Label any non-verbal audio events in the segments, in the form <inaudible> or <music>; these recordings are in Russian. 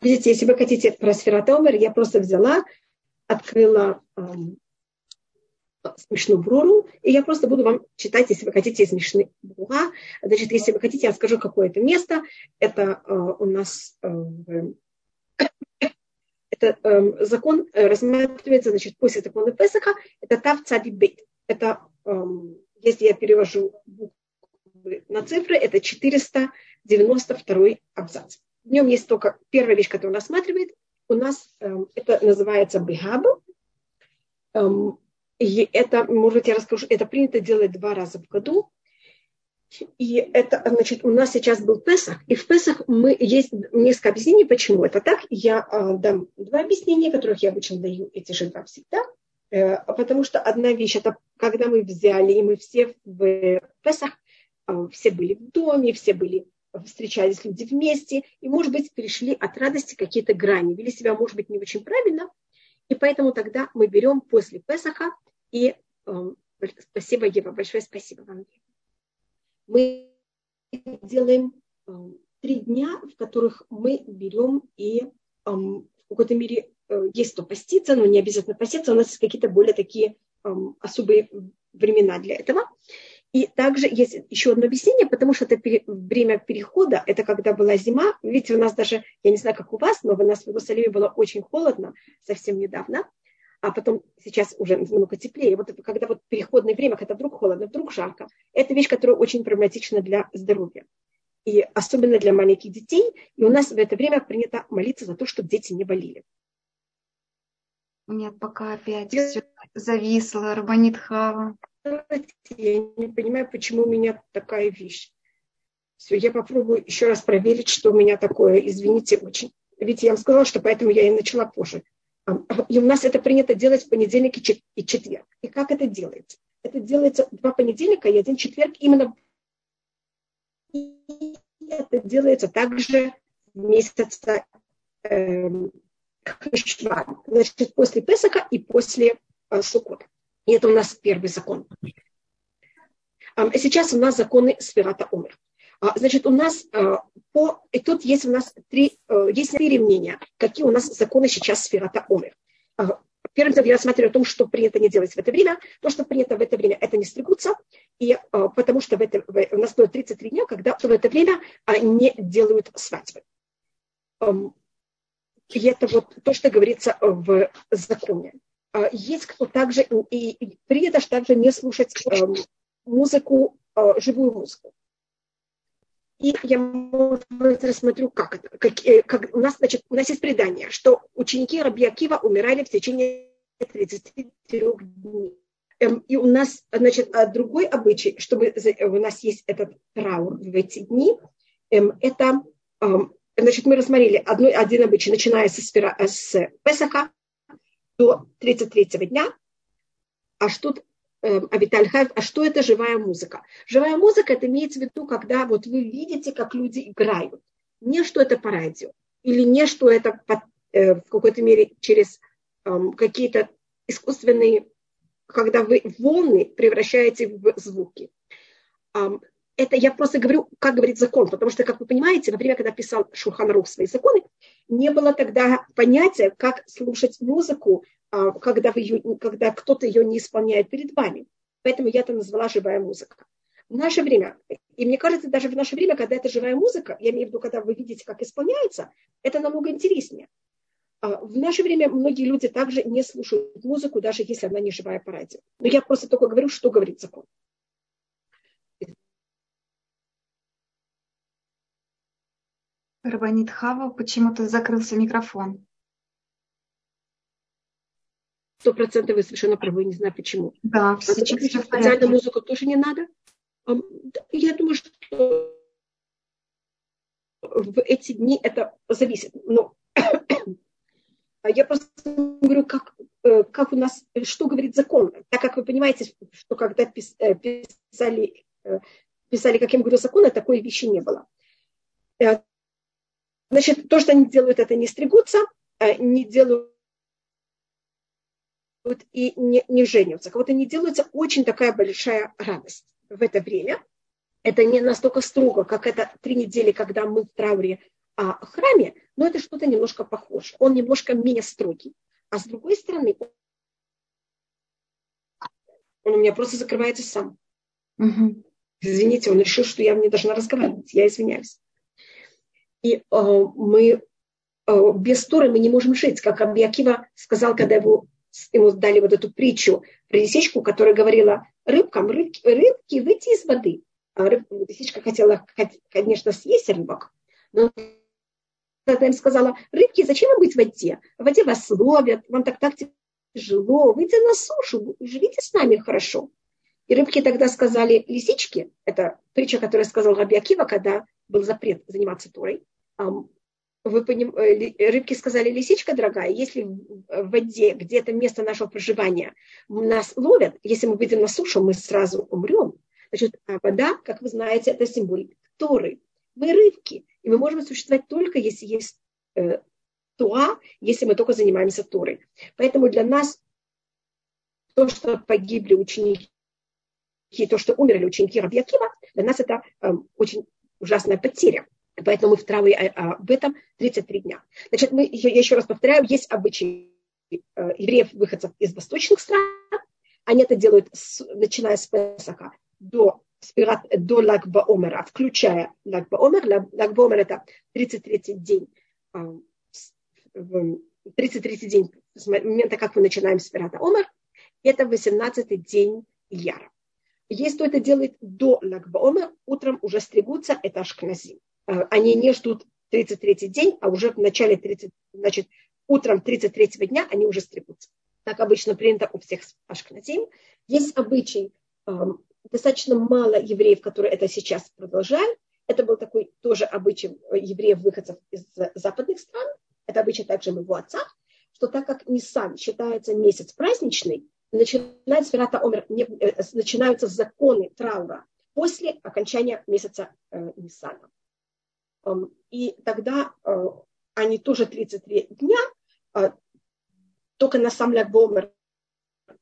Видите, если вы хотите про сфератомер, я просто взяла, открыла смешную бруру, и я просто буду вам читать, если вы хотите из Мишны Брура. Значит, если вы хотите, я скажу какое-то место. Это э, у нас э, <coughs> это э, закон рассматривается, значит, после закона Песаха, это Тав Цади Бейт. Это, э, если я перевожу буквы на цифры, это 492 абзац. В нем есть только первая вещь, которую он рассматривает. У нас э, это называется бихаб. Эм, и это, может, я расскажу, это принято делать два раза в году. И это, значит, у нас сейчас был Песах, и в Песах мы есть несколько объяснений, почему это так. Я э, дам два объяснения, которых я обычно даю эти же два всегда. Э, потому что одна вещь, это когда мы взяли, и мы все в Песах, э, все были в доме, все были встречались люди вместе, и, может быть, перешли от радости какие-то грани, вели себя, может быть, не очень правильно, и поэтому тогда мы берем после Песаха, и э, спасибо, Ева, большое спасибо вам. Мы делаем э, три дня, в которых мы берем и э, в какой-то мере э, есть то поститься, но не обязательно поститься, у нас есть какие-то более такие э, особые времена для этого. И также есть еще одно объяснение, потому что это время перехода, это когда была зима. Видите, у нас даже, я не знаю, как у вас, но у нас в Иерусалиме было очень холодно совсем недавно, а потом сейчас уже немного теплее. Вот когда вот переходное время, когда вдруг холодно, вдруг жарко, это вещь, которая очень проблематична для здоровья. И особенно для маленьких детей. И у нас в это время принято молиться за то, чтобы дети не болели. Нет, пока опять все зависло, Рабанит Хава я не понимаю, почему у меня такая вещь. Все, я попробую еще раз проверить, что у меня такое. Извините очень. Ведь я вам сказала, что поэтому я и начала позже. И у нас это принято делать в понедельник и четверг. И как это делается? Это делается два понедельника и один четверг именно. И это делается также в месяце э, Значит, после Песака и после э, Сукота. И это у нас первый закон. Сейчас у нас законы Сферата Умер. А, значит, у нас а, по... И тут есть у нас три, есть три мнения, какие у нас законы сейчас Сферата Умер. А, первым делом я рассматриваю о том, что принято не делать в это время. То, что принято в это время, это не стригутся. И потому что в это, у нас было 33 дня, когда в это время не делают свадьбы. И это вот то, что говорится в законе. А, есть кто также, и, и принято также не слушать э, музыку, э, живую музыку. И я, может рассмотрю, как это. Как, э, как, у, нас, значит, у нас есть предание, что ученики Раби Акива умирали в течение 33 дней. Эм, и у нас, значит, а другой обычай, что мы, у нас есть этот траур в эти дни, эм, это, эм, значит, мы рассмотрели одно, один обычай, начиная со, сфера, с Песаха, до 33 дня. А что э, Авиталь Хайв, а что это живая музыка? Живая музыка, это имеется в виду, когда вот вы видите, как люди играют. Не что это по радио, или не что это по, э, в какой-то мере через э, какие-то искусственные, когда вы волны превращаете в звуки. Это я просто говорю, как говорит закон, потому что, как вы понимаете, во время, когда писал Шурхан свои законы, не было тогда понятия, как слушать музыку, а, когда, вы ее, когда кто-то ее не исполняет перед вами. Поэтому я это назвала живая музыка. В наше время, и мне кажется, даже в наше время, когда это живая музыка, я имею в виду, когда вы видите, как исполняется, это намного интереснее. А, в наше время многие люди также не слушают музыку, даже если она не живая по радио. Но я просто только говорю, что говорит закон. Рабанит Хава, почему-то закрылся микрофон. Сто процентов вы совершенно правы, не знаю почему. Да, а сейчас все специальную музыку тоже не надо. Я думаю, что в эти дни это зависит. Но <coughs> я просто говорю, как, э, как у нас, что говорит закон. Так как вы понимаете, что когда э, писали, э, писали, как я говорю, закон, такой вещи не было. Значит, то, что они делают, это не стригутся, а не делают и не, не женятся. Кого-то не делается очень такая большая радость в это время. Это не настолько строго, как это три недели, когда мы в трауре о храме, но это что-то немножко похоже. Он немножко менее строгий. А с другой стороны, он у меня просто закрывается сам. Угу. Извините, он решил, что я не должна разговаривать. Я извиняюсь. И э, мы э, без Торы мы не можем жить. Как Абиакива сказал, когда его, ему дали вот эту притчу лисичку, которая говорила рыбкам, рыбки, рыбки выйти из воды. А рыб, лисичка хотела, конечно, съесть рыбок, но тогда им сказала, рыбки, зачем вам быть в воде? В воде вас ловят, вам так так тяжело, выйдите на сушу, живите с нами хорошо. И рыбки тогда сказали лисички, это притча, которую сказал Раби Акива, когда был запрет заниматься турой. Вы поним... Э, рыбки сказали, лисичка дорогая, если в воде, где это место нашего проживания, нас ловят, если мы выйдем на сушу, мы сразу умрем. Значит, а вода, как вы знаете, это символ Торы. Мы рыбки, и мы можем существовать только, если есть э, Туа, если мы только занимаемся Торой. Поэтому для нас то, что погибли ученики, то, что умерли ученики Рабьякива, для нас это э, очень ужасная потеря. Поэтому мы в трауре об этом 33 дня. Значит, мы, я еще раз повторяю, есть обычаи э, евреев, выходцев из восточных стран. Они это делают, с, начиная с Песаха до, до Лагбаомера, включая Лагбаомер. Лагбаомер это 33 день 33 день с момента, как мы начинаем с Пирата Омар, это 18 день Ильяра. Если кто это делает до Лагбаома, утром уже стригутся, это ашкназим. Э, они не ждут 33 день, а уже в начале 30, значит, утром 33 дня они уже стригутся. Так обычно принято у всех ашкназим. Есть обычай, эм, достаточно мало евреев, которые это сейчас продолжают. Это был такой тоже обычай евреев-выходцев из западных стран. Это обычай также моего отца, что так как Нисан считается месяц праздничный, начинает Сферата Омер, э, начинаются законы траура после окончания месяца э, Ниссана. Эм, и тогда э, они тоже 33 дня, э, только на сам Лягбомер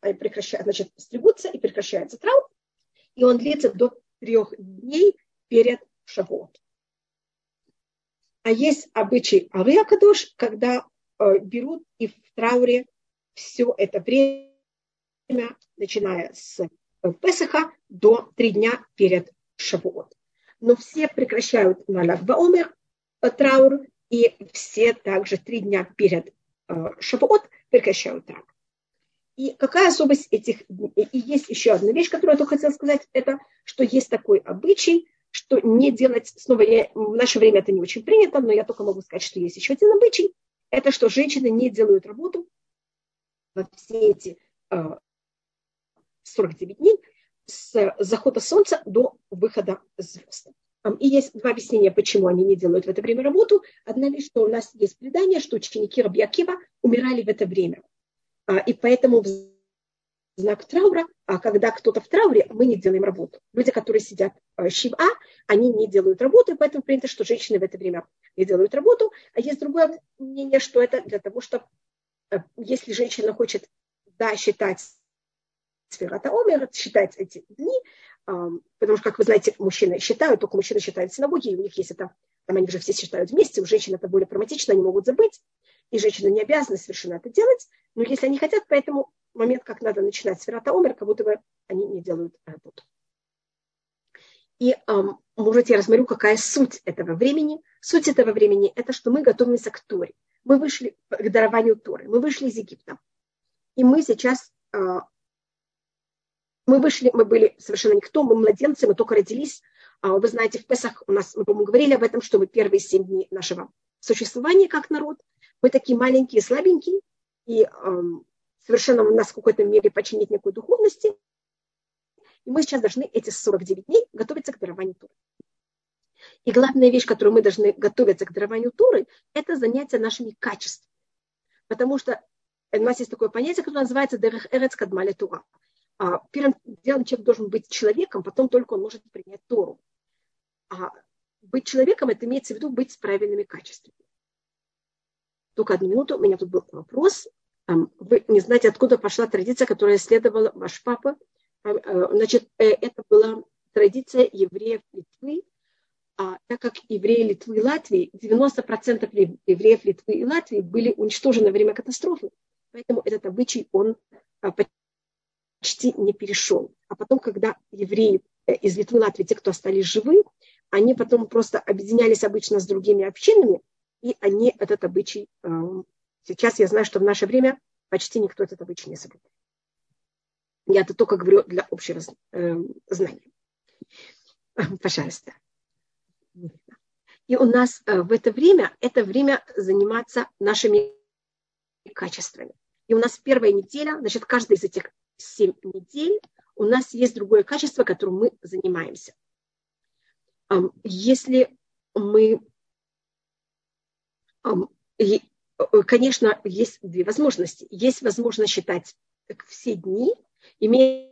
прекращают, значит, стригутся и прекращается траур, и он длится до трех дней перед Шавуот. А есть обычай Авиакадош, когда э, берут и в трауре все это время начиная с э, Песаха до три дня перед Шавуот. Но все прекращают на Лагбаомер э, траур, и все также три дня перед э, Шавуот прекращают траур. И какая особость этих И есть еще одна вещь, которую я только хотела сказать, это что есть такой обычай, что не делать, снова я, в наше время это не очень принято, но я только могу сказать, что есть еще один обычай, это что женщины не делают работу во все эти 49 дней с захода солнца до выхода звезд. И есть два объяснения, почему они не делают в это время работу. Одна вещь, что у нас есть предание, что ученики Рабьякива умирали в это время. А, и поэтому в знак траура, а когда кто-то в трауре, мы не делаем работу. Люди, которые сидят в Шива, они не делают работу, и поэтому принято, что женщины в это время не делают работу. А есть другое мнение, что это для того, чтобы э, если женщина хочет да, считать Сферата Омер, считать эти дни, потому что, как вы знаете, мужчины считают, только мужчины считают синагоги, и у них есть это, там они уже все считают вместе, у женщин это более прагматично, они могут забыть, и женщины не обязаны совершенно это делать, но если они хотят, поэтому момент, как надо начинать Сферата Омер, как будто бы они не делают работу. И эм, может, я рассмотрю, какая суть этого времени. Суть этого времени – это что мы готовимся к Торе. Мы вышли к дарованию Торы, мы вышли из Египта. И мы сейчас э, мы вышли, мы были совершенно никто, мы младенцы, мы только родились. А вы знаете, в Песах у нас, мы, по-моему, говорили об этом, что мы первые семь дней нашего существования как народ. Мы такие маленькие, слабенькие, и эм, совершенно у нас в какой-то мере починить некой духовности. И мы сейчас должны эти 49 дней готовиться к дарованию Туры. И главная вещь, которую мы должны готовиться к дарованию Туры, это занятие нашими качествами. Потому что у нас есть такое понятие, которое называется «Дерех Эрец Кадмали Тура». А, первым делом человек должен быть человеком, потом только он может принять Тору. А быть человеком, это имеется в виду быть с правильными качествами. Только одну минуту, у меня тут был вопрос. Вы не знаете, откуда пошла традиция, которая исследовала ваш папа. Э, значит, э, это была традиция евреев Литвы а так как евреи Литвы и Латвии, 90% евреев Литвы и Латвии были уничтожены во время катастрофы, поэтому этот обычай, он а, почти не перешел. А потом, когда евреи э, из Литвы Латвии, те, кто остались живы, они потом просто объединялись обычно с другими общинами, и они этот обычай, э, сейчас я знаю, что в наше время почти никто этот обычай не соблюдает. Я это только говорю для общего э, знания. <laughs> Пожалуйста. И у нас э, в это время, это время заниматься нашими качествами. И у нас первая неделя, значит, каждая из этих семь недель у нас есть другое качество, которым мы занимаемся. Если мы, э, конечно, есть две возможности. Есть возможность считать все дни, имеется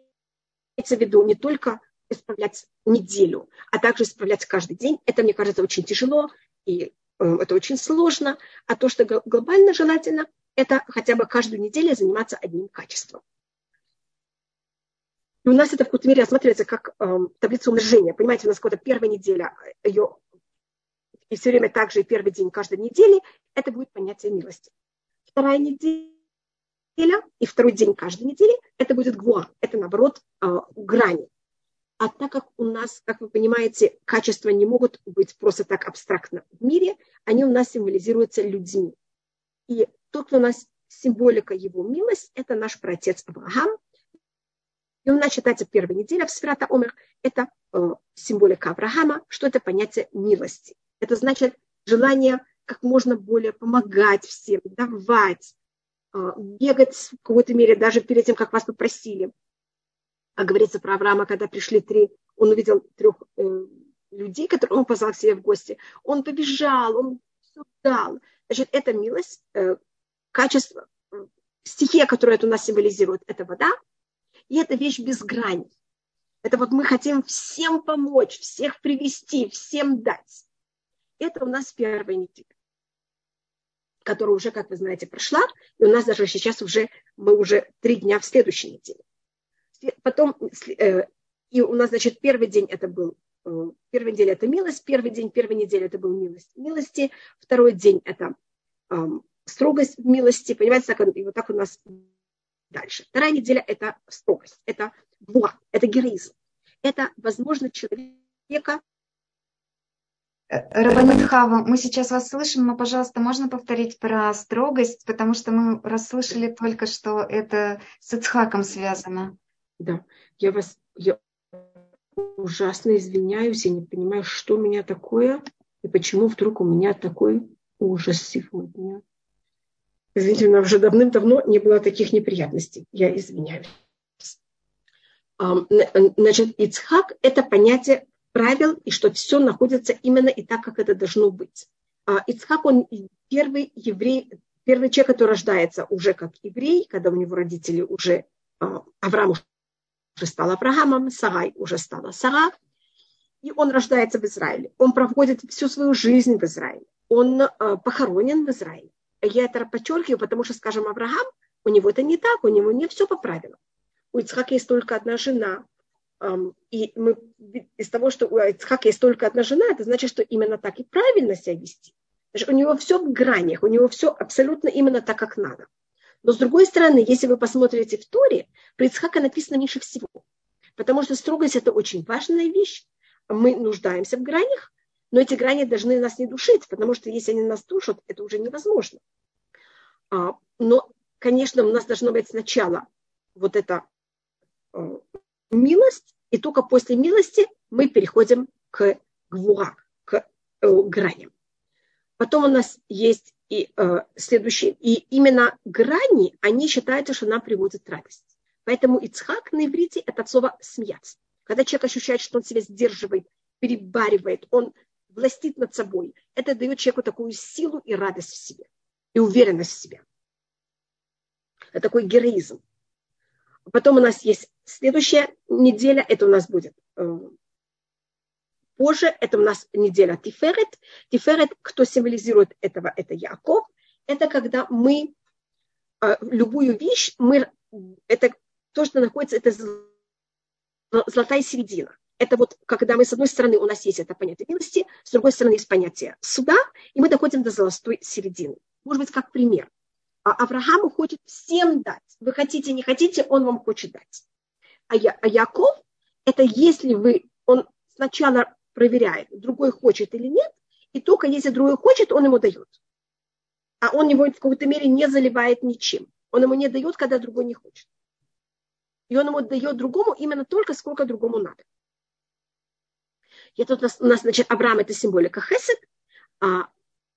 в виду не только исправлять неделю, а также исправлять каждый день. Это, мне кажется, очень тяжело и э, это очень сложно. А то, что глобально желательно, это хотя бы каждую неделю заниматься одним качеством. И у нас это в какой-то мере рассматривается как э, таблица умножения. Понимаете, у нас какая-то первая неделя, ее и все время также и первый день каждой недели, это будет понятие милости. Вторая неделя и второй день каждой недели, это будет гвуа, это наоборот э, грани. А так как у нас, как вы понимаете, качества не могут быть просто так абстрактно в мире, они у нас символизируются людьми. И тут у нас символика его милость, это наш протец Авраам. И у нас считается первая неделя в Сферата Омер, это э, символика Авраама, что это понятие милости. Это значит желание как можно более помогать всем, давать, э, бегать в какой-то мере даже перед тем, как вас попросили – а говорится про Авраама, когда пришли три, он увидел трех э, людей, которые он позвал к себе в гости. Он побежал, он все дал. Значит, это милость, э, качество, э, стихия, которая это у нас символизирует, это вода, и это вещь без грани. Это вот мы хотим всем помочь, всех привести, всем дать. Это у нас первая неделя, которая уже, как вы знаете, прошла. И у нас даже сейчас уже, мы уже три дня в следующей неделе потом, э, и у нас, значит, первый день это был, э, первый день это милость, первый день, первой недели это был милость милости, второй день это строгость милости, понимаете, так, и вот так у нас дальше. Вторая неделя это строгость, это буа, это героизм. Это возможность человека э, Рабанит Хава, мы сейчас вас слышим, но, пожалуйста, можно повторить про строгость, потому что мы расслышали только, что это с Ицхаком связано. Да, я вас, я ужасно извиняюсь, я не понимаю, что у меня такое, и почему вдруг у меня такой ужас сегодня. Извините, у меня уже давным-давно не было таких неприятностей. Я извиняюсь. Значит, Ицхак – это понятие правил, и что все находится именно и так, как это должно быть. А Ицхак, он первый еврей, первый человек, который рождается уже как еврей, когда у него родители уже, а, Авраам уже стал Авраамом, Сарай уже стала Сара, и он рождается в Израиле. Он проводит всю свою жизнь в Израиле. Он э, похоронен в Израиле. Я это подчеркиваю, потому что, скажем, Авраам, у него это не так, у него не все по правилам. У Ицхака есть только одна жена. И мы, из того, что у Ицхака есть только одна жена, это значит, что именно так и правильно себя вести. Значит, у него все в гранях, у него все абсолютно именно так, как надо. Но с другой стороны, если вы посмотрите в Торе, про Ицхака написано меньше всего. Потому что строгость – это очень важная вещь. Мы нуждаемся в гранях, но эти грани должны нас не душить, потому что если они нас душат, это уже невозможно. А, но, конечно, у нас должно быть сначала вот эта э, милость, и только после милости мы переходим к гвуа, к э, граням. Потом у нас есть и э, следующее. И именно грани, они считаются, что нам приводят радость. Поэтому Ицхак на иврите – это от слова «смеяться». Когда человек ощущает, что он себя сдерживает, перебаривает, он властит над собой, это дает человеку такую силу и радость в себе, и уверенность в себе. Это такой героизм. Потом у нас есть следующая неделя, это у нас будет э, позже, это у нас неделя Тиферет. Тиферет, кто символизирует этого, это Яков. Это когда мы э, любую вещь, мы, это то, что находится, это золотая середина. Это вот когда мы, с одной стороны, у нас есть это понятие милости, с другой стороны, есть понятие суда, и мы доходим до золотой середины. Может быть, как пример. А Аврааму хочет всем дать. Вы хотите, не хотите, он вам хочет дать. А, Я, а Яков, это если вы, он сначала проверяет, другой хочет или нет, и только если другой хочет, он ему дает. А он его в какой-то мере не заливает ничем. Он ему не дает, когда другой не хочет. И он ему дает другому именно только, сколько другому надо. И тут у нас, значит, Авраам – это символика Хесед, а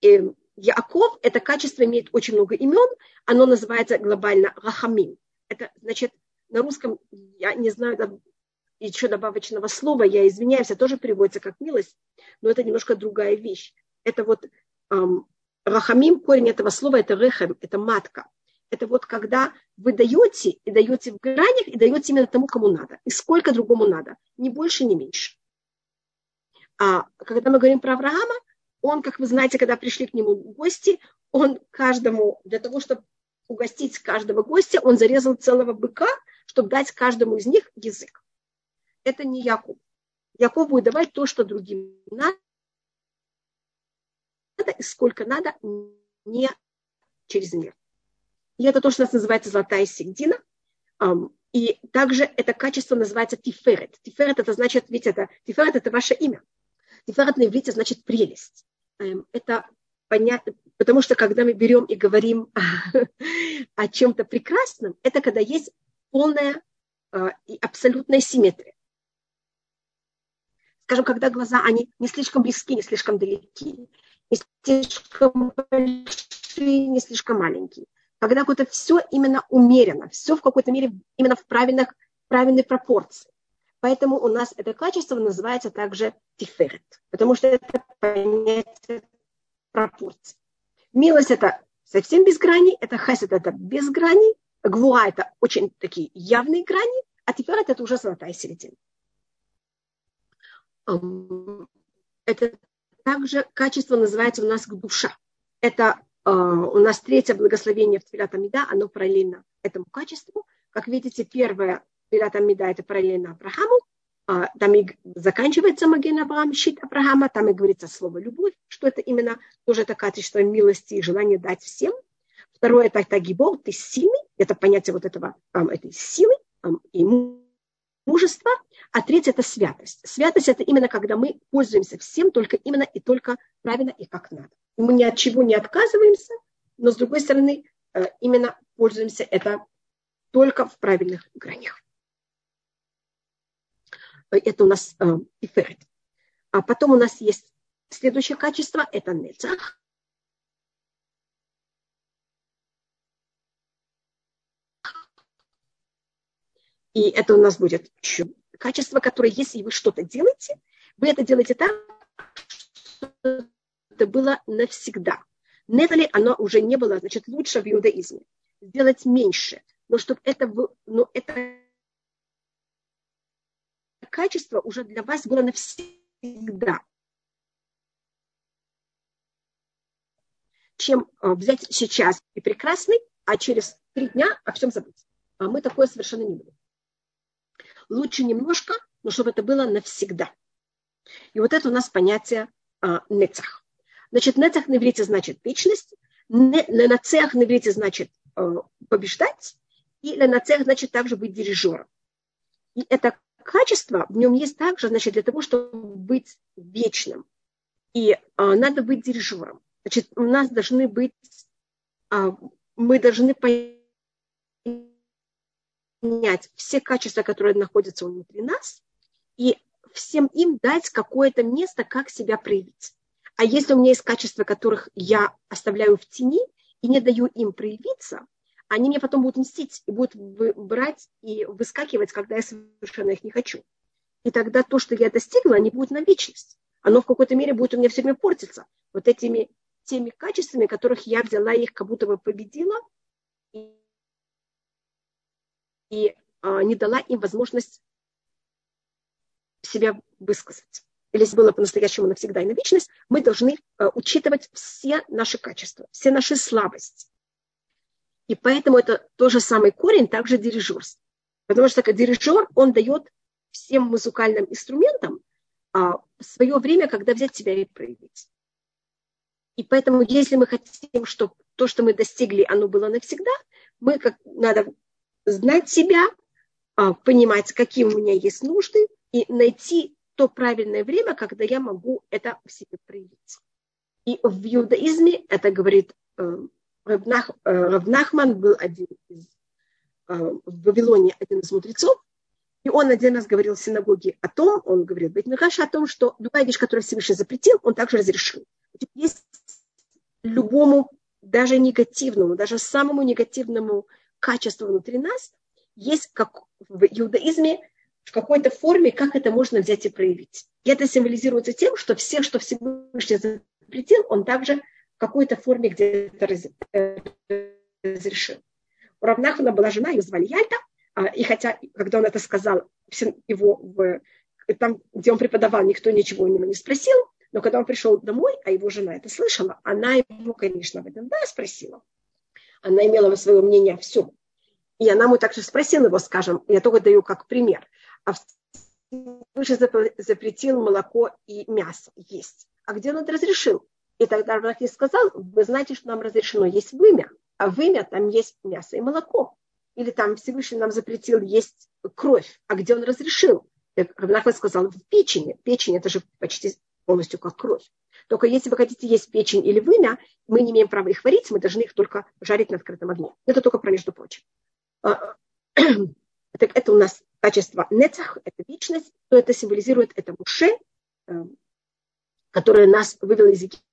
и Яков – это качество имеет очень много имен, оно называется глобально Рахамим. Это значит, на русском, я не знаю еще добавочного слова, я извиняюсь, это тоже переводится как милость, но это немножко другая вещь. Это вот эм, Рахамим, корень этого слова – это рехем, это матка. Это вот когда вы даете, и даете в гранях, и даете именно тому, кому надо. И сколько другому надо. Ни больше, ни меньше. А когда мы говорим про Авраама, он, как вы знаете, когда пришли к нему гости, он каждому, для того, чтобы угостить каждого гостя, он зарезал целого быка, чтобы дать каждому из них язык. Это не Яков. Яков будет давать то, что другим надо, и сколько надо, не через мир. И это то, что у нас называется золотая середина. И также это качество называется тиферет. Тиферет это значит, видите, это, тиферет это ваше имя. Тиферет на иврите значит прелесть. Эм, это понятно, потому что когда мы берем и говорим <laughs> о чем-то прекрасном, это когда есть полная э, и абсолютная симметрия. Скажем, когда глаза, они не слишком близки, не слишком далеки, не слишком большие, не слишком маленькие. Когда какое-то все именно умеренно, все в какой-то мере именно в правильных, правильной пропорции. Поэтому у нас это качество называется также тиферет, потому что это понятие пропорций. Милость это совсем без граней, это хесед это без граней, гвуа это очень такие явные грани, а тиферет это уже золотая середина. Это также качество называется у нас душа. Это э, у нас третье благословение в Твилят Амида, оно параллельно этому качеству. Как видите, первое Пират Амида – это параллельно Аврааму, а, там и заканчивается Маген Авраам, щит Авраама, там и говорится слово «любовь», что это именно тоже это качество милости и желание дать всем. Второе – это тагибол, ты сильный, это понятие вот этого, этой силы и мужества. А третье – это святость. Святость – это именно когда мы пользуемся всем только именно и только правильно и как надо. Мы ни от чего не отказываемся, но с другой стороны э, именно пользуемся это только в правильных гранях это у нас э, иферет. А потом у нас есть следующее качество, это нецах. И это у нас будет качество, которое, если вы что-то делаете, вы это делаете так, чтобы это было навсегда. Нетали оно уже не было, значит, лучше в иудаизме. Сделать меньше. Но чтобы это, но это качество уже для вас было навсегда. Чем э, взять сейчас и прекрасный, а через три дня о всем забыть. А мы такое совершенно не будем. Лучше немножко, но чтобы это было навсегда. И вот это у нас понятие а, нецах. Значит, нецах на иврите значит вечность, нацех на иврите значит а, побеждать, и нацех значит также быть дирижером. И это качество в нем есть также, значит, для того, чтобы быть вечным. И а, надо быть дирижером. Значит, у нас должны быть, а, мы должны понять все качества, которые находятся внутри нас, и всем им дать какое-то место, как себя проявить. А если у меня есть качества, которых я оставляю в тени и не даю им проявиться, они мне потом будут мстить и будут брать и выскакивать, когда я совершенно их не хочу. И тогда то, что я достигла, они будут на вечность. Оно в какой-то мере будет у меня все время портиться. Вот этими теми качествами, которых я взяла их, как будто бы победила, и, и а, не дала им возможность себя высказать. Или если было по-настоящему навсегда и на вечность, мы должны а, учитывать все наши качества, все наши слабости и поэтому это тот же самый корень, также дирижерство. Потому что дирижер, он дает всем музыкальным инструментам а, свое время, когда взять себя и проявить. И поэтому, если мы хотим, чтобы то, что мы достигли, оно было навсегда, мы как, надо знать себя, а, понимать, какие у меня есть нужды, и найти то правильное время, когда я могу это в себе проявить. И в иудаизме это говорит э, Равнах, э, Равнахман был один из э, в Вавилоне один из мудрецов, и он один раз говорил в синагоге о том, он говорил Бетмикаша о том, что любая вещь, которую Всевышний запретил, он также разрешил. Есть любому, даже негативному, даже самому негативному качеству внутри нас, есть как в иудаизме в какой-то форме, как это можно взять и проявить. И это символизируется тем, что все, что Всевышний запретил, он также в какой-то форме где-то э, разрешил. У Равнахмана была жена, ее звали Яльта, а, и хотя, когда он это сказал, его в, там, где он преподавал, никто ничего у него не спросил, но когда он пришел домой, а его жена это слышала, она его, конечно, в этом да спросила. Она имела свое мнение о всем. И она ему также спросила его, скажем, я только даю как пример, а выше запретил молоко и мясо есть. А где он это разрешил? И тогда Рахи сказал, вы знаете, что нам разрешено есть вымя, а вымя там есть мясо и молоко или там Всевышний нам запретил есть кровь, а где он разрешил? Равнахман сказал, в печени. Печень это же почти полностью как кровь. Только если вы хотите есть печень или вымя, мы не имеем права их варить, мы должны их только жарить на открытом огне. Это только про между прочим. А, <clears throat> так это у нас качество нецах, это вечность, то это символизирует это муше, э, которое нас вывел из Египта,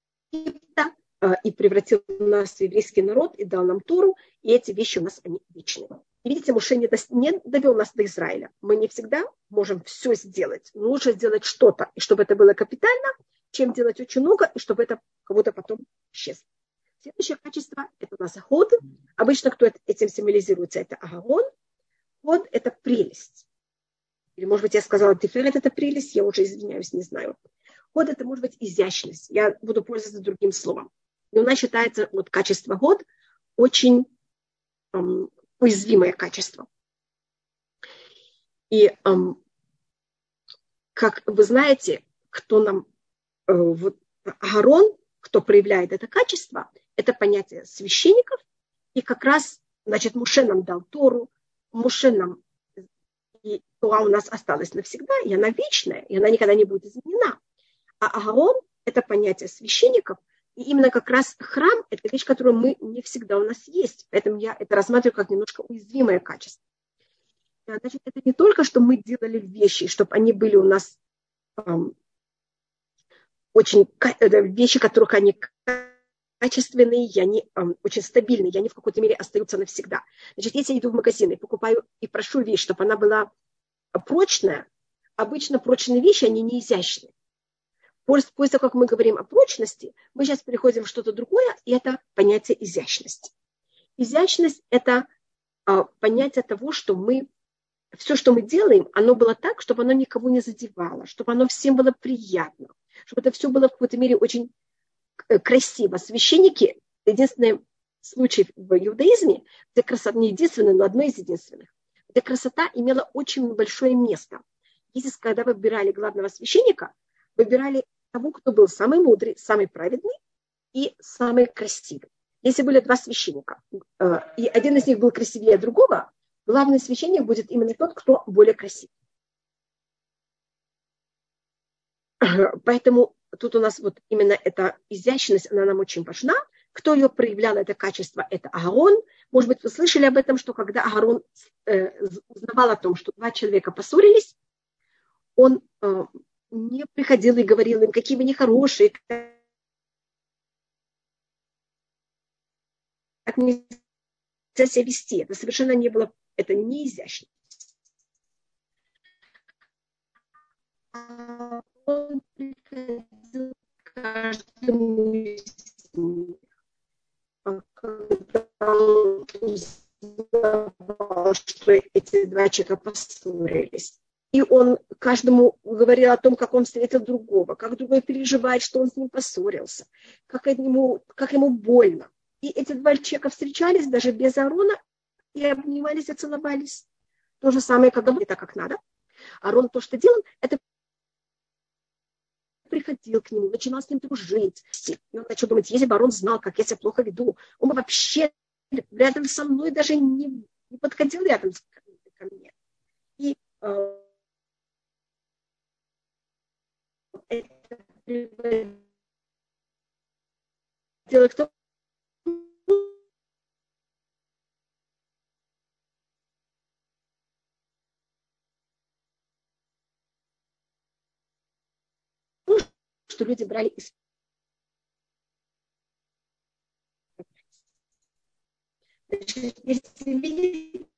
Э, и превратил нас в еврейский народ и дал нам Тору, и эти вещи у нас они вечные. И видите, Муше не, не довел нас до Израиля. Мы не всегда можем все сделать. Но лучше сделать что-то, и чтобы это было капитально, чем делать очень много, и чтобы это кого-то потом исчезло. Следующее качество – это у нас ход. Обычно кто этим символизируется? Это агарон. Ход – это прелесть. Или, может быть, я сказала, тиферет – это прелесть, я уже извиняюсь, не знаю. Ход – это может быть изящность. Я буду пользоваться другим словом. И у нас считается вот качество год очень эм, уязвимое качество. И эм, как вы знаете, кто нам, э, вот Агарон, кто проявляет это качество, это понятие священников, и как раз, значит, Муше нам дал Тору, Муше нам, и Тора у нас осталась навсегда, и она вечная, и она никогда не будет изменена. А Агарон – это понятие священников – и именно как раз храм – это вещь, которую мы не всегда у нас есть. Поэтому я это рассматриваю как немножко уязвимое качество. Значит, это не только, что мы делали вещи, чтобы они были у нас эм, очень вещи, которых они качественные, и они эм, очень стабильные, и они в какой-то мере остаются навсегда. Значит, если я иду в магазин и покупаю и прошу вещь, чтобы она была прочная, обычно прочные вещи, они не изящные. После, после того, как мы говорим о прочности, мы сейчас переходим в что-то другое, и это понятие изящности. Изящность – это а, понятие того, что мы, все, что мы делаем, оно было так, чтобы оно никого не задевало, чтобы оно всем было приятно, чтобы это все было в какой-то мере очень э, красиво. Священники, единственный случай в иудаизме, где красота не единственный, но одно из единственных, где красота имела очень большое место. Если когда выбирали главного священника, выбирали того, кто был самый мудрый, самый праведный и самый красивый. Если были два священника, э, и один из них был красивее другого, главный священник будет именно тот, кто более красивый. Поэтому тут у нас вот именно эта изящность, она нам очень важна. Кто ее проявлял, это качество, это Аарон. Может быть, вы слышали об этом, что когда Аарон э, узнавал о том, что два человека поссорились, он э, не приходил и говорил им, какие вы нехорошие, как нельзя себя вести. Это совершенно не было, это не изящно. Он приходил каждому из них, когда он узнавал, что эти два человека поссорились и он каждому говорил о том, как он встретил другого, как другой переживает, что он с ним поссорился, как ему, как ему больно. И эти два человека встречались даже без Арона и обнимались и целовались. То же самое, как говорит, так как надо. Арон то, что делал, это приходил к нему, начинал с ним дружить. И он начал думать, если бы Арон знал, как я себя плохо веду, он бы вообще рядом со мной даже не, не подходил рядом ко мне. И э, это приводило к тому, что люди брали из Значит, если видите,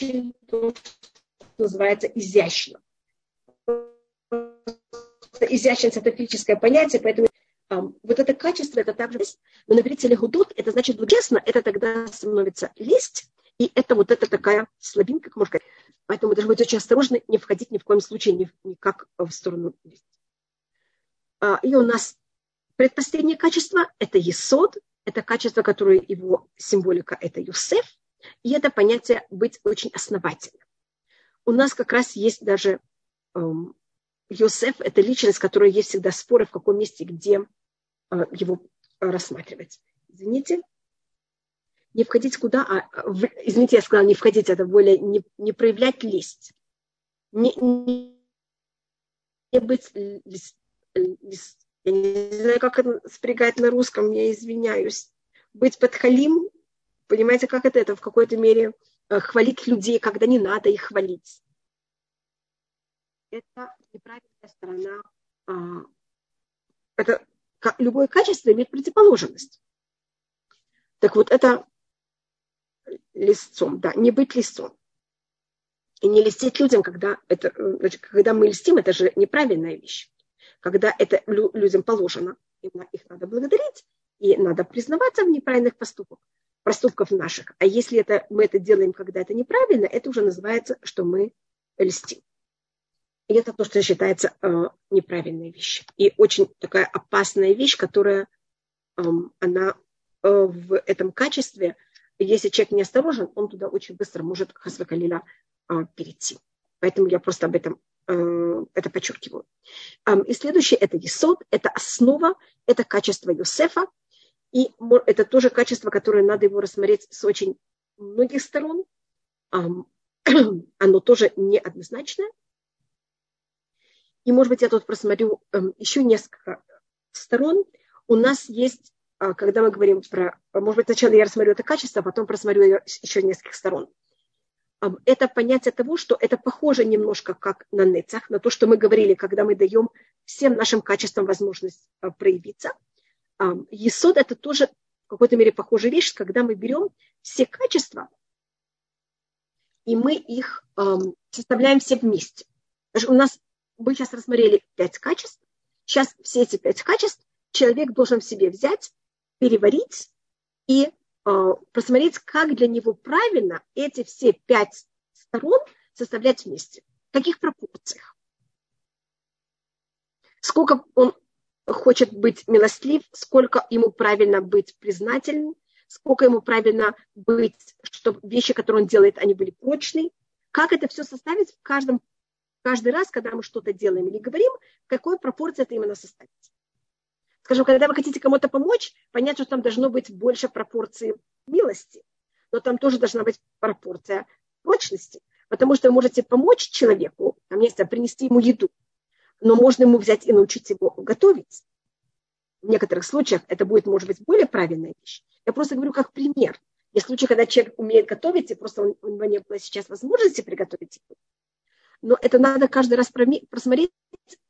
очень то, что называется изящно. Изящность – это физическое понятие, поэтому um, вот это качество, это также но на иврите легудот, это значит честно, это тогда становится лесть, и это вот эта такая слабинка, как можно сказать. Поэтому должны быть очень осторожны, не входить ни в коем случае ни, никак в сторону лести. А, и у нас предпоследнее качество – это есод, это качество, которое его символика – это Юсеф, и это понятие быть очень основательным. У нас как раз есть даже эм, Йосеф – это личность, которая есть всегда споры, в каком месте, где э, его рассматривать. Извините не входить куда, а, в, извините, я сказала не входить, это более не, не проявлять лесть. Не, не, не быть лист, лист, не знаю, как это спрягать на русском, я извиняюсь. Быть подхалим, понимаете, как это, это в какой-то мере э, хвалить людей, когда не надо их хвалить. Это неправильная сторона. А, это любое качество имеет противоположность. Так вот, это листцом, да, не быть листцом. И не листить людям, когда, это, значит, когда мы листим, это же неправильная вещь. Когда это людям положено, их надо благодарить, и надо признаваться в неправильных поступках, проступков наших. А если это, мы это делаем, когда это неправильно, это уже называется, что мы льстим. И это то, что считается э, неправильной вещью. И очень такая опасная вещь, которая э, она э, в этом качестве – если человек неосторожен, он туда очень быстро может хасвакалиля а, перейти. Поэтому я просто об этом э, это подчеркиваю. И следующее это есод, это основа, это качество Юсефа. И это тоже качество, которое надо его рассмотреть с очень многих сторон. <clears throat> Оно тоже неоднозначное. И, может быть, я тут просмотрю эм, еще несколько сторон. У нас есть а, когда мы говорим про, может быть, сначала я рассмотрю это качество, а потом просмотрю еще нескольких сторон. Это понятие того, что это похоже немножко как на нецах, на то, что мы говорили, когда мы даем всем нашим качествам возможность а, проявиться. Есод – это тоже в какой-то мере похожая вещь, когда мы берем все качества, и мы их составляем все вместе. У нас, мы сейчас рассмотрели пять качеств, сейчас все эти пять качеств человек должен в себе взять переварить и посмотреть, как для него правильно эти все пять сторон составлять вместе. В каких пропорциях. Сколько он хочет быть милостлив, сколько ему правильно быть признательным, сколько ему правильно быть, чтобы вещи, которые он делает, они были прочные. Как это все составить в каждом, каждый раз, когда мы что-то делаем или говорим, в какой пропорции это именно составить скажем, когда вы хотите кому-то помочь, понятно, что там должно быть больше пропорции милости, но там тоже должна быть пропорция прочности, потому что вы можете помочь человеку, там есть, принести ему еду, но можно ему взять и научить его готовить. В некоторых случаях это будет, может быть, более правильная вещь. Я просто говорю как пример. Есть случаи, когда человек умеет готовить, и просто у него не было сейчас возможности приготовить еду. Но это надо каждый раз просмотреть,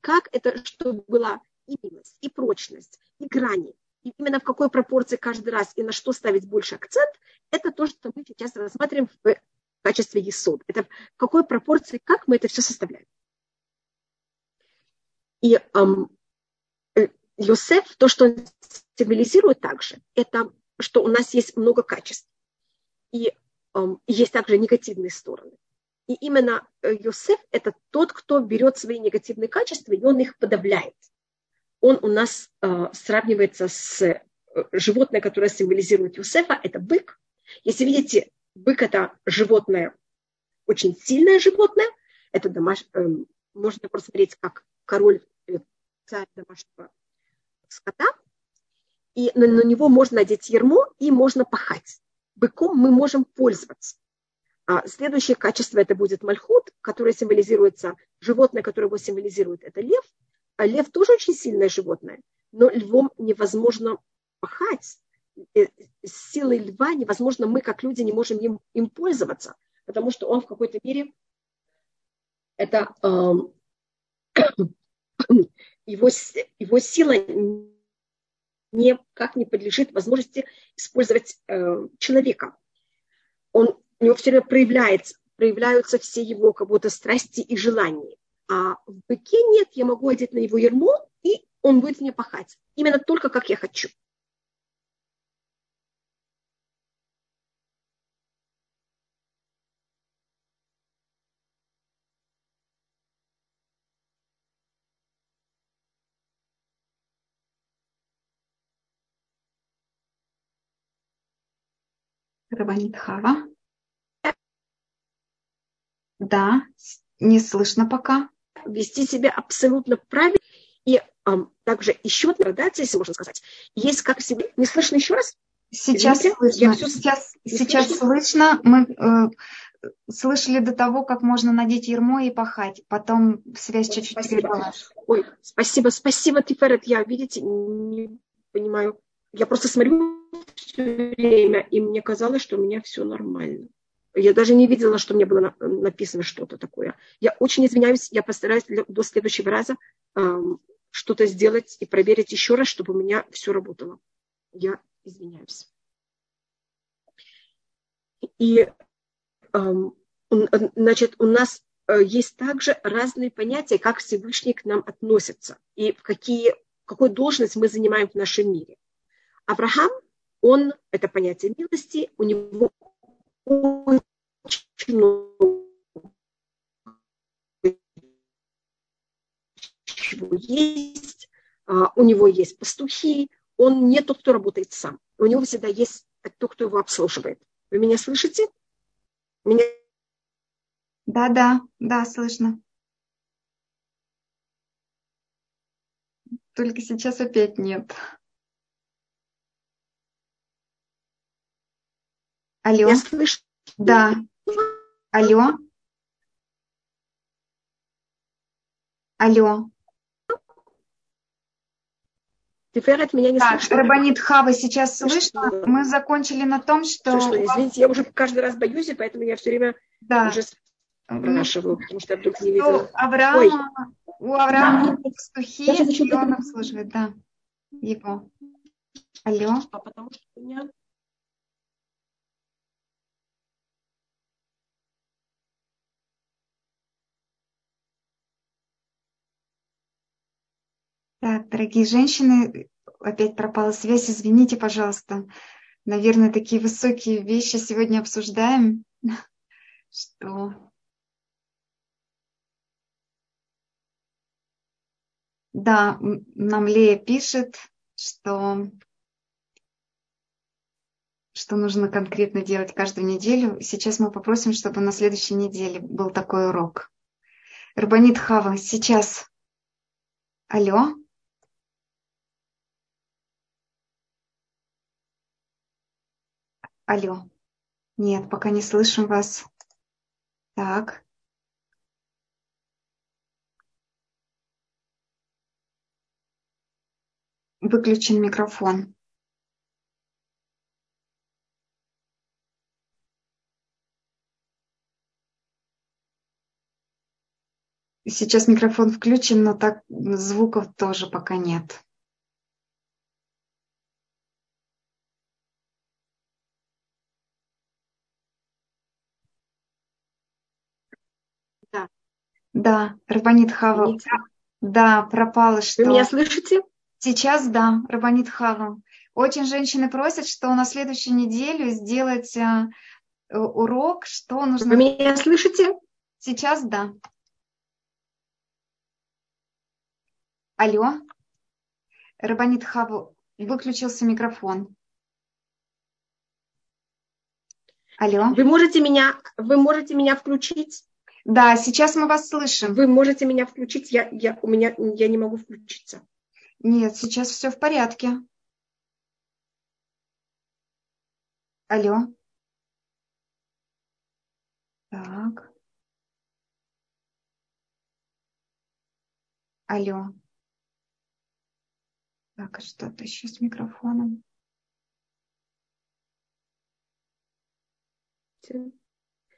как это, чтобы было и милость, и прочность, и грани. И именно в какой пропорции каждый раз и на что ставить больше акцент, это то, что мы сейчас рассматриваем в качестве есод. Это в какой пропорции, как мы это все составляем. И эм, Йосеф, то, что он символизирует также, это что у нас есть много качеств. И эм, есть также негативные стороны. И именно э, Йосеф – это тот, кто берет свои негативные качества, и он их подавляет он у нас э, сравнивается с э, животное, которое символизирует Юсефа, это бык. Если видите, бык это животное, очень сильное животное, это домаш... Э, можно просмотреть как король, э, царь домашнего скота, и на, на него можно надеть ермо и можно пахать. Быком мы можем пользоваться. А следующее качество это будет мальхут, которое символизируется, животное, которое его символизирует, это лев. А лев тоже очень сильное животное, но львом невозможно пахать. Э, силой льва невозможно, мы как люди не можем им, им пользоваться, потому что он в какой-то мере это э, <coughs> его, его сила никак не подлежит возможности использовать э, человека. Он у него все время проявляется, проявляются все его как будто страсти и желания. А в быке нет, я могу одеть на его ермо, и он будет мне пахать. Именно только как я хочу. Рабанит Хава. Да, не слышно пока. Вести себя абсолютно правильно. И эм, также еще градация, если можно сказать, есть как себе... Не слышно еще раз? Сейчас Извините, слышно. Все... Сейчас, сейчас слышно. Мы э, слышали до того, как можно надеть ермо и пахать. Потом связь чуть-чуть прервалась. Ой, спасибо, спасибо, Тиферет. Я, видите, не понимаю. Я просто смотрю все время, и мне казалось, что у меня все нормально. Я даже не видела, что мне было написано что-то такое. Я очень извиняюсь, я постараюсь до следующего раза эм, что-то сделать и проверить еще раз, чтобы у меня все работало. Я извиняюсь. И эм, значит, у нас э, есть также разные понятия, как Всевышний к нам относится и в какие, какую должность мы занимаем в нашем мире. Авраам, он, это понятие милости, у него очень много чего есть, а, у него есть пастухи, он не тот, кто работает сам. У него всегда есть тот, кто его обслуживает. Вы меня слышите? Меня... Да, да, да, слышно. Только сейчас опять нет. Алло. Я слышу. Да. Алло. Алло. Теперь от меня не так, слышно. Рабанит Хава сейчас слышно. Мы закончили на том, что... Слышно. Извините, я уже каждый раз боюсь, и поэтому я все время да. уже спрашиваю, потому что я вдруг не видела. Авраама, у Авраама пастухи, и он обслуживает, да, его. Алло. Потому что у меня Так, дорогие женщины, опять пропала связь, извините, пожалуйста. Наверное, такие высокие вещи сегодня обсуждаем, <laughs> что Да, нам Лея пишет, что, что нужно конкретно делать каждую неделю. Сейчас мы попросим, чтобы на следующей неделе был такой урок. Рабанит Хава, сейчас. Алло? Алло. Нет, пока не слышим вас. Так. Выключен микрофон. Сейчас микрофон включен, но так звуков тоже пока нет. Да, Рабанит Хава. Да, пропало что. Вы меня слышите? Сейчас да, Рабанит Хава. Очень женщины просят, что на следующую неделю сделать э, урок, что нужно... Вы меня слышите? Сейчас да. Алло. Рабанит Хаву, выключился микрофон. Алло. Вы можете меня, вы можете меня включить? Да, сейчас мы вас слышим. Вы можете меня включить? Я, я, у меня, я не могу включиться. Нет, сейчас все в порядке. Алло. Так. Алло. Так, а что-то еще с микрофоном.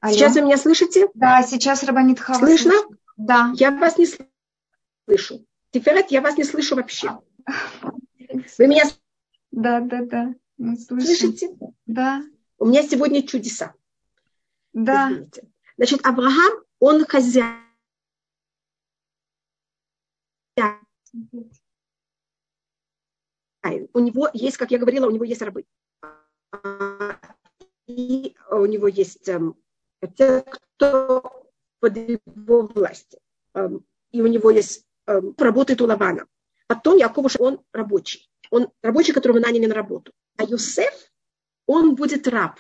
Алло. Сейчас вы меня слышите? Да, сейчас Рабанит Хава. Слышно? Да. Я вас не слышу. Тиферет, я вас не слышу вообще. Вы меня Да, да, да. Мы слышите? Да. У меня сегодня чудеса. Да. Извините. Значит, Авраам, он хозяин. У него есть, как я говорила, у него есть рабы. И у него есть эм, те, кто под его властью. Эм, и у него есть, эм, работает у Лавана. Потом Якова, он рабочий. Он рабочий, которого наняли на работу. А Юсеф, он будет раб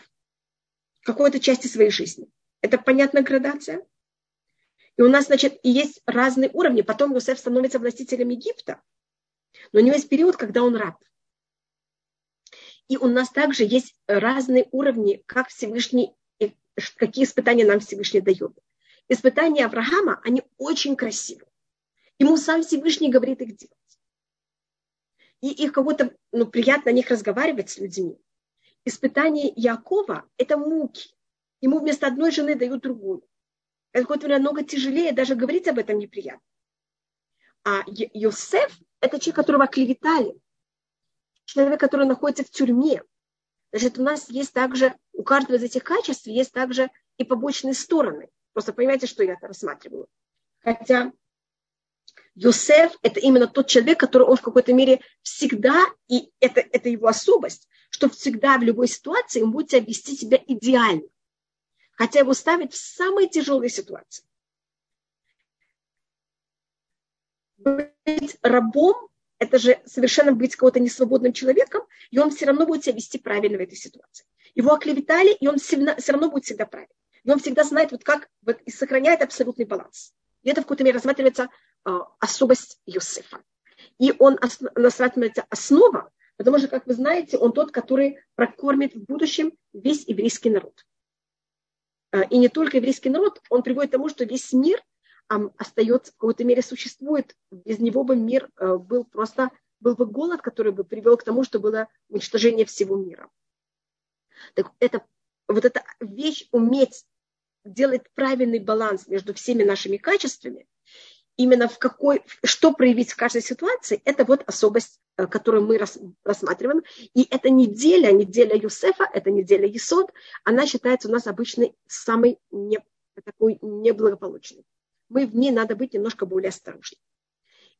какой-то части своей жизни. Это понятная градация? И у нас, значит, и есть разные уровни. Потом Юсеф становится властителем Египта. Но у него есть период, когда он раб. И у нас также есть разные уровни, как Всевышний какие испытания нам Всевышний дает. Испытания Авраама, они очень красивые. Ему сам Всевышний говорит их делать. И их кого-то, ну, приятно о них разговаривать с людьми. Испытание Якова – это муки. Ему вместо одной жены дают другую. Это какое-то намного тяжелее, даже говорить об этом неприятно. А Йосеф – это человек, которого клеветали. Человек, который находится в тюрьме. Значит, у нас есть также, у каждого из этих качеств есть также и побочные стороны. Просто понимаете, что я это рассматриваю. Хотя Йосеф – это именно тот человек, который он в какой-то мере всегда, и это, это его особость, что всегда в любой ситуации он будет вести себя идеально. Хотя его ставят в самые тяжелые ситуации. Быть рабом это же совершенно быть кого-то несвободным человеком, и он все равно будет себя вести правильно в этой ситуации. Его оклеветали, и он все равно будет всегда правильный. И он всегда знает, вот как, вот, и сохраняет абсолютный баланс. И это в какой-то мере рассматривается э, особость Иосифа. И он рассматривается основа, потому что, как вы знаете, он тот, который прокормит в будущем весь еврейский народ. Э, и не только еврейский народ, он приводит к тому, что весь мир остается, в какой-то мере существует. Без него бы мир э, был просто, был бы голод, который бы привел к тому, что было уничтожение всего мира. Так это, вот эта вещь уметь делать правильный баланс между всеми нашими качествами, именно в какой, что проявить в каждой ситуации, это вот особость, э, которую мы рассматриваем. И эта неделя, неделя Юсефа, это неделя Есод, она считается у нас обычной самой не, такой неблагополучной мы в ней надо быть немножко более осторожны.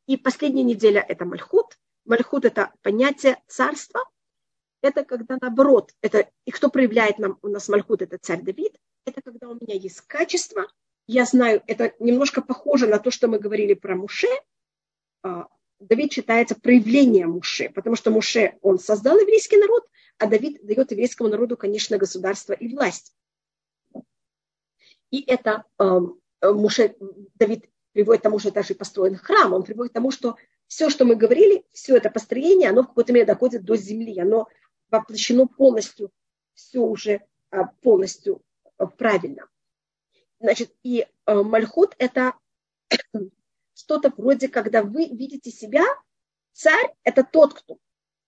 И последняя неделя – это Мальхут. Мальхут – это понятие царства. Это когда наоборот, это, и кто проявляет нам, у нас Мальхут – это царь Давид. Это когда у меня есть качество. Я знаю, это немножко похоже на то, что мы говорили про Муше. А, Давид считается проявлением Муше, потому что Муше, он создал еврейский народ, а Давид дает еврейскому народу, конечно, государство и власть. И это Муше, Давид приводит к тому, что даже построен храм, он приводит к тому, что все, что мы говорили, все это построение, оно в какой-то мере доходит до земли, оно воплощено полностью, все уже а, полностью э, правильно. Значит, и э, мальхут – это <coughs> что-то вроде, когда вы видите себя, царь – это тот, кто,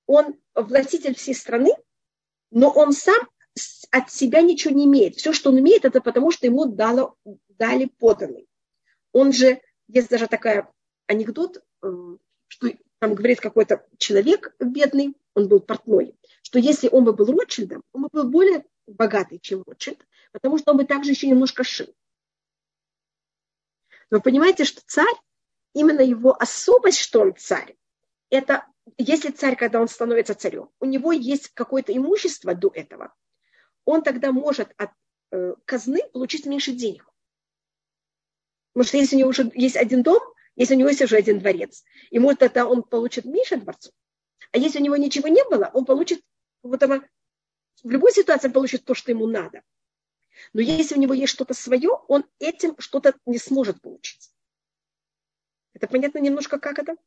он властитель всей страны, но он сам от себя ничего не имеет. Все, что он имеет, это потому, что ему дало, дали поданный. Он же, есть даже такой анекдот, э, что там говорит какой-то человек бедный, он был портной, что если он бы был Ротшильдом, он бы был более богатый, чем Ротшильд, потому что он бы также еще немножко шил. Вы понимаете, что царь, именно его особость, что он царь, это если царь, когда он становится царем, у него есть какое-то имущество до этого, он тогда может от э, казны получить меньше денег. Потому что если у него уже есть один дом, если у него есть уже один дворец, и может тогда он получит меньше дворцов. А если у него ничего не было, он получит вот этого, в любой ситуации он получит то, что ему надо. Но если у него есть что-то свое, он этим что-то не сможет получить. Это понятно немножко, как это?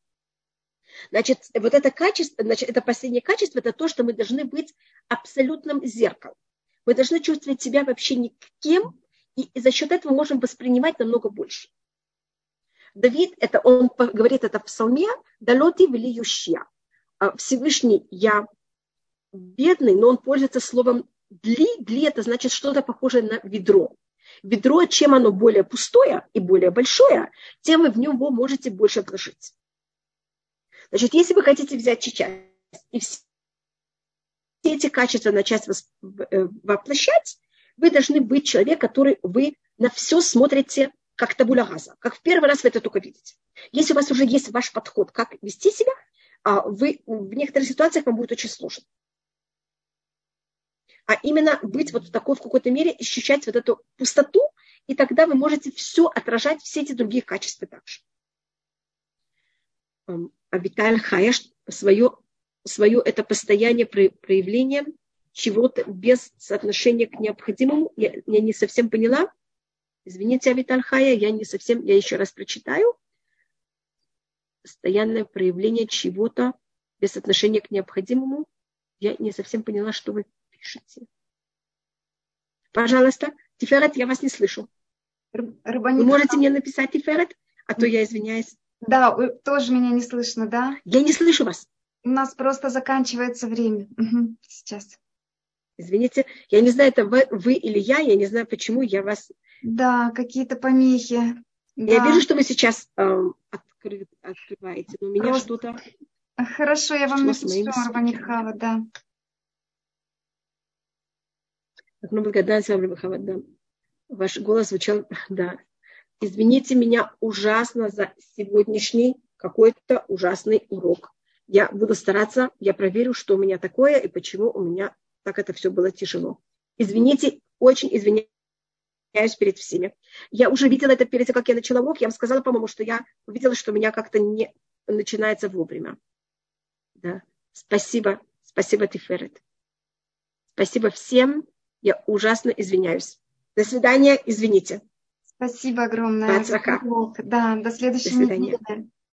Значит, вот это качество, значит, это последнее качество, это то, что мы должны быть абсолютным зеркалом. Мы должны чувствовать себя вообще никем, и за счет этого можем воспринимать намного больше. Давид, это он говорит это в псалме, «Далоти влиющая». А Всевышний, я бедный, но он пользуется словом «дли». «Дли» это значит что-то похожее на ведро. Ведро, чем оно более пустое и более большое, тем вы в него можете больше вложить. Значит, если вы хотите взять сейчас и все эти качества начать э, воплощать, вы должны быть человек, который вы на все смотрите как табуля газа, как в первый раз вы это только видите. Если у вас уже есть ваш подход, как вести себя, а вы в некоторых ситуациях вам будет очень сложно. А именно быть вот такой, в какой-то мере, ощущать вот эту пустоту, и тогда вы можете все отражать, все эти другие качества также. А Виталь Хая свое, свое это постояние проявление чего-то без соотношения к необходимому. Я, я не совсем поняла. Извините, Авиталь Хая, я не совсем, я еще раз прочитаю. Постоянное проявление чего-то без отношения к необходимому. Я не совсем поняла, что вы пишете. Пожалуйста, Тиферет, я вас не слышу. Вы можете мне написать Тиферет, а то я извиняюсь. Да, тоже меня не слышно, да? Я не слышу вас. У нас просто заканчивается время. Угу, сейчас. Извините, я не знаю, это вы, вы или я, я не знаю, почему я вас... Да, какие-то помехи. Я да. вижу, что вы сейчас э, откры, открываете, но у меня Просто... что-то... Хорошо, я вам напишу, Рабанитхава, да. Одну благодарность вам, Рабанитхава, да. Ваш голос звучал, да. Извините меня ужасно за сегодняшний какой-то ужасный урок. Я буду стараться, я проверю, что у меня такое и почему у меня так это все было тяжело. Извините, очень извиняюсь перед всеми. Я уже видела это перед тем, как я начала урок. Я вам сказала, по-моему, что я увидела, что у меня как-то не начинается вовремя. Да. Спасибо. Спасибо, Тиферет. Спасибо всем. Я ужасно извиняюсь. До свидания. Извините. Спасибо огромное. Да, до следующей до недели.